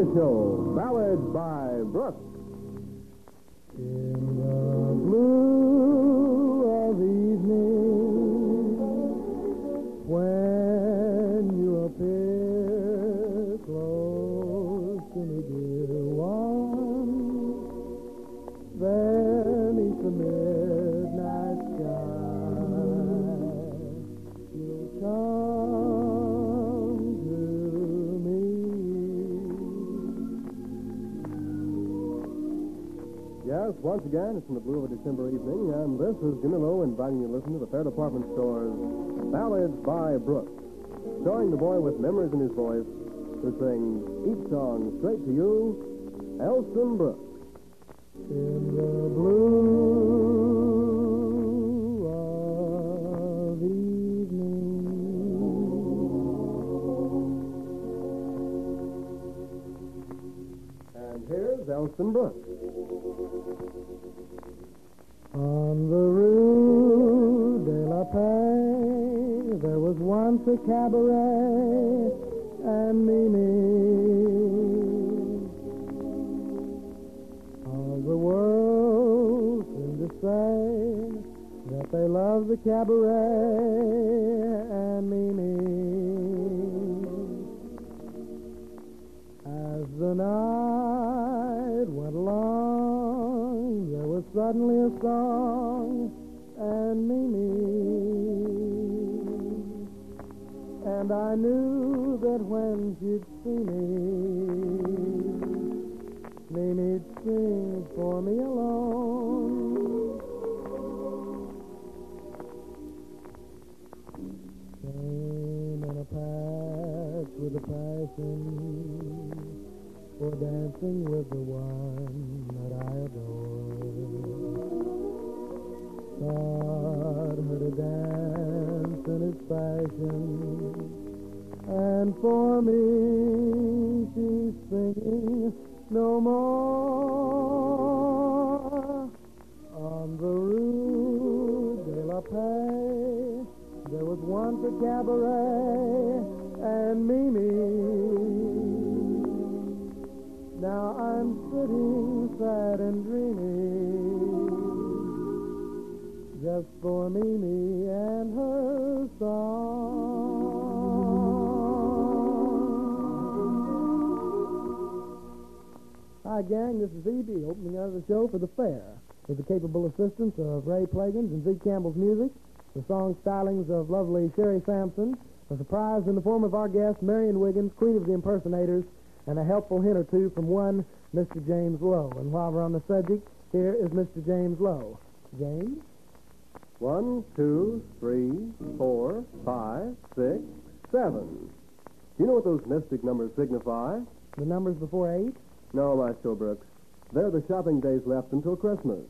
Miller Show, ballads by Brooks. In the blue once again, it's in the blue of a December evening, and this is Jimmy Lowe inviting you to listen to the Fair Department Store's Ballads by Brooks, starring the boy with memories in his voice who sings each song straight to you, Elston Brooks. In the blue of evening, And here's Elston Brooks. On the Rue de la Paix, there was once a cabaret, and Mimi All the world seemed to say that they love the cabaret song and Mimi. And I knew that when she'd see me, Mimi'd sing for me alone. Came in a patch with a passion for dancing with the one that I adore. Taught her to dance in his fashion, and for me she's singing no more. On the Rue de la Paix, there was once a cabaret, and Mimi. Now I'm sitting sad and dreamy, for Mimi and her song. Hi, gang. This is E.B. opening of the show for the fair with the capable assistance of Ray Plagans and Zeke Campbell's music, the song stylings of lovely Sherry Sampson, a surprise in the form of our guest, Marion Wiggins, Queen of the Impersonators, and a helpful hint or two from one Mr. James Lowe. And while we're on the subject, here is Mr. James Lowe. James? One, two, three, four, five, six, seven. Do you know what those mystic numbers signify? The numbers before eight? No, Maestro Brooks. They're the shopping days left until Christmas.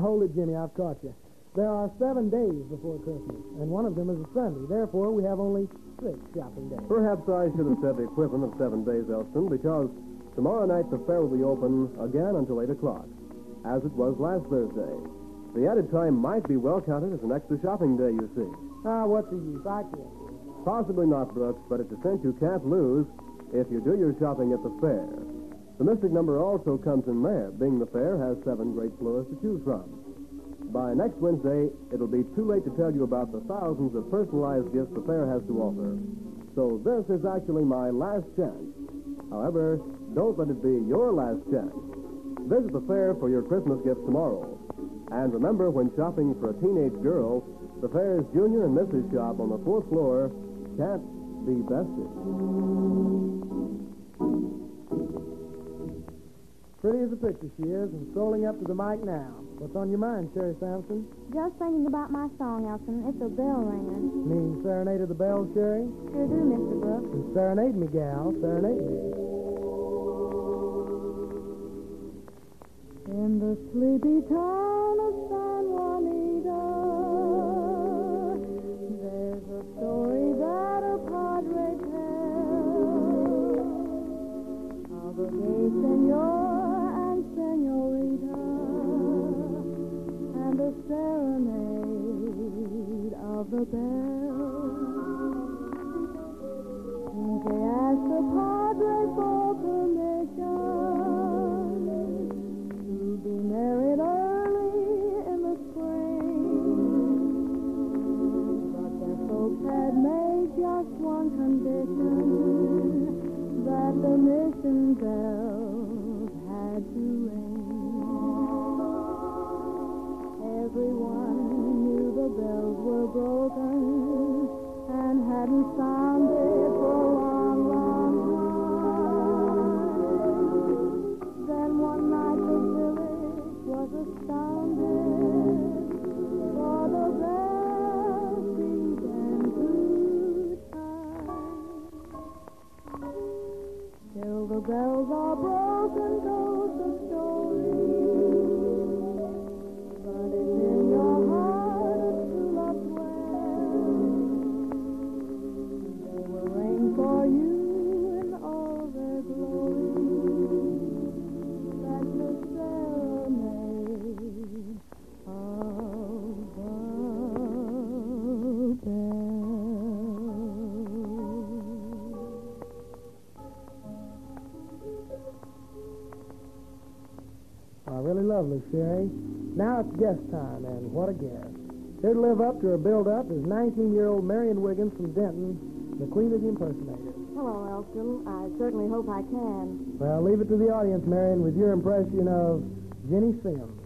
Hold it, Jimmy. I've caught you. There are seven days before Christmas, and one of them is a Sunday. Therefore, we have only six shopping days. Perhaps I should have said the equivalent of seven days, Elston, because tomorrow night the fair will be open again until 8 o'clock, as it was last Thursday. The added time might be well counted as an extra shopping day, you see. Ah, what's the use? I can't. Possibly not, Brooks, but it's a cent you can't lose if you do your shopping at the fair. The mystic number also comes in there, being the fair has seven great floors to choose from. By next Wednesday, it'll be too late to tell you about the thousands of personalized gifts the fair has to offer. So this is actually my last chance. However, don't let it be your last chance. Visit the fair for your Christmas gifts tomorrow. And remember, when shopping for a teenage girl, the fair's junior and Mrs. shop on the fourth floor can't be bested. Pretty as a picture she is, and strolling up to the mic now. What's on your mind, Sherry Sampson? Just thinking about my song, Elston. It's a bell ringer. Mean serenade of the bells, Sherry? Sure do, Mr. Brooks. And serenade me, gal. Serenade me. In the sleepy town Sherry. Now it's guest time, and what a guest. Here to live up to her build-up is 19-year-old Marion Wiggins from Denton, the queen of the impersonators. Hello, Elston. I certainly hope I can. Well, leave it to the audience, Marion, with your impression of Ginny Simms.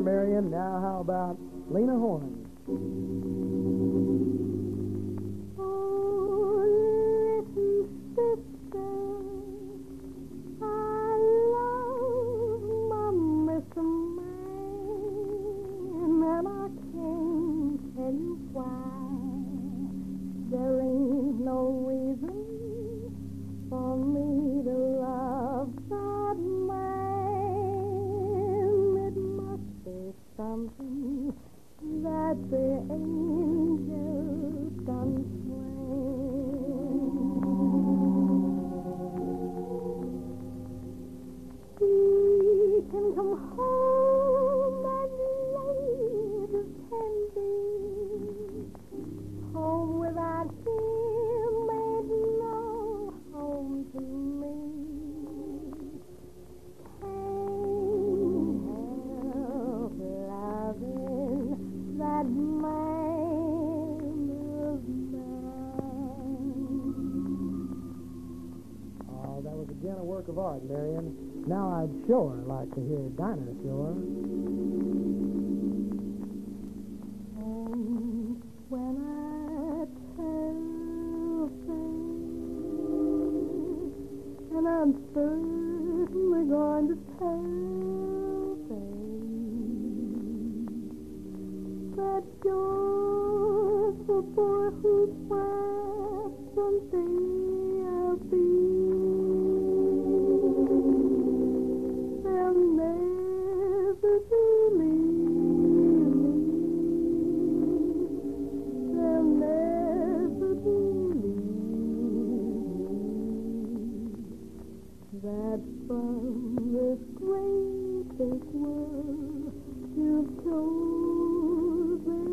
Marion. Now how about Lena Horne? Oh, sister, I love my Mr. Man, and I can't tell you why. There ain't no reason for me to I'd sure like to hear Dinah Shore. And oh, when I tell and I'm certainly going to tell things, that you're the boy whose wife someday big world you've chosen.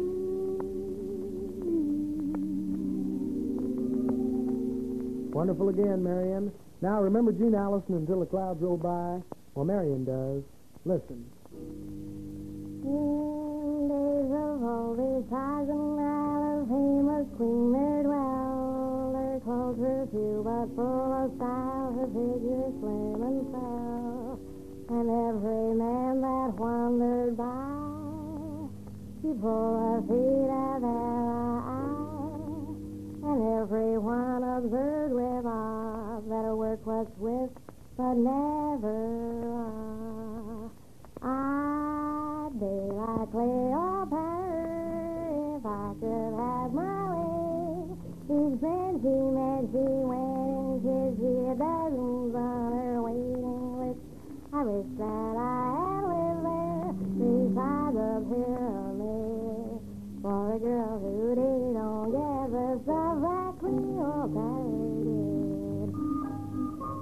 Wonderful again, Marion. Now remember June Allyson until the clouds roll by? Well, Marion does. Listen. In days of old, these ties and Isle of famous queen there dwell. Their clothes were few, but full of style, her figure slim and frail. And every man that wandered by, pulled her feet of their eye. And everyone observed with awe that her work was swift, but never raw. I'd be like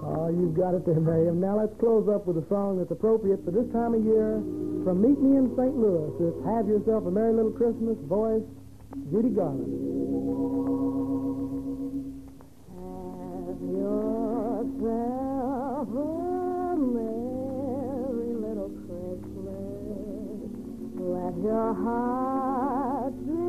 Oh, you've got it there, Miriam. Now let's close up with a song that's appropriate for this time of year. From Meet Me in St. Louis, it's Have Yourself a Merry Little Christmas, voice Judy Garland. Your heart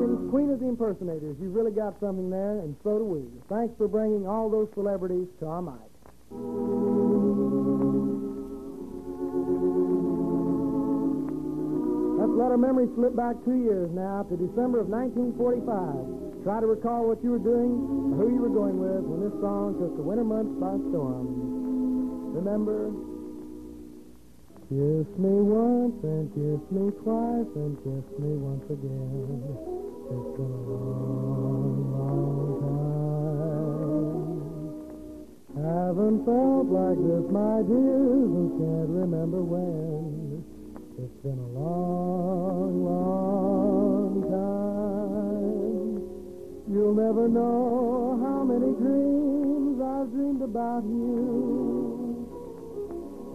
Queen of the Impersonators. You've really got something there, and so do we. Thanks for bringing all those celebrities to our mic. Let's let our memory slip back two years now to December of 1945. Try to recall what you were doing or who you were going with when this song took the winter months by storm. Remember? Kiss me once and kiss me twice and kiss me once again. Haven't felt like this, my dears, and can't remember when. It's been a long, long time. You'll never know how many dreams I've dreamed about you.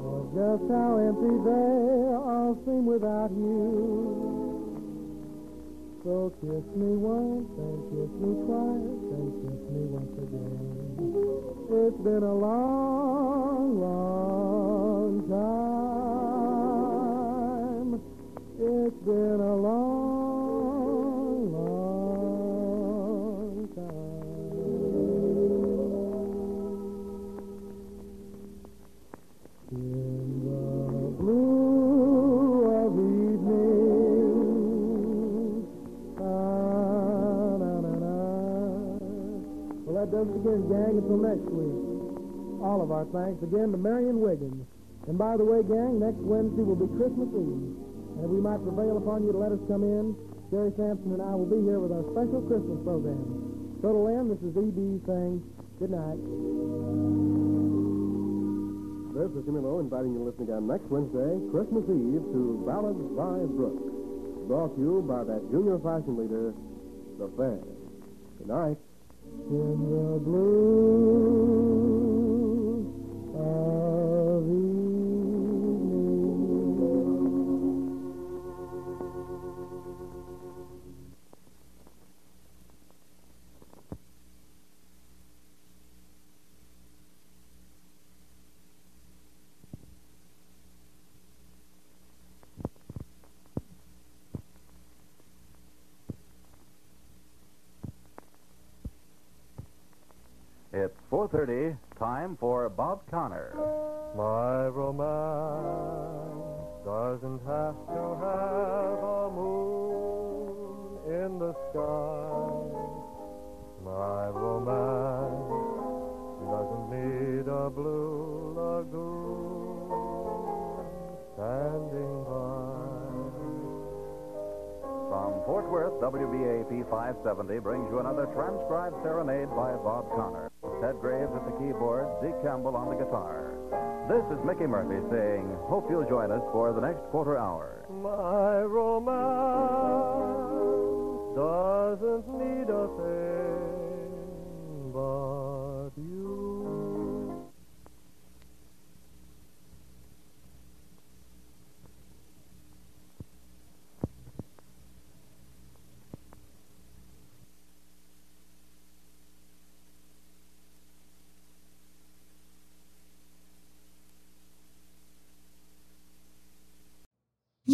Or just how empty they all seem without you. So kiss me once and kiss me twice and kiss me once again. It's been a long, long time. It's been a long, that does it again, gang. Until next week. All of our thanks again to Marion Wiggins. And by the way, gang, next Wednesday will be Christmas Eve. And if we might prevail upon you to let us come in, Jerry Sampson and I will be here with our special Christmas program. So till then, this is E.B. saying good night. This is Jimmy Lowe inviting you to listen again next Wednesday, Christmas Eve, to Ballads by Brooks. Brought to you by that junior fashion leader, The Fair. Good night. In the blue It's 4.30, time for Bob Connor. My romance doesn't have to have a moon in the sky. My romance doesn't need a blue lagoon standing by. From Fort Worth, WBAP 570 brings you another transcribed serenade by Bob Connor. Ted Graves at the keyboard, Zeke Campbell on the guitar. This is Mickey Murphy saying, hope you'll join us for the next quarter hour. My romance doesn't need a thing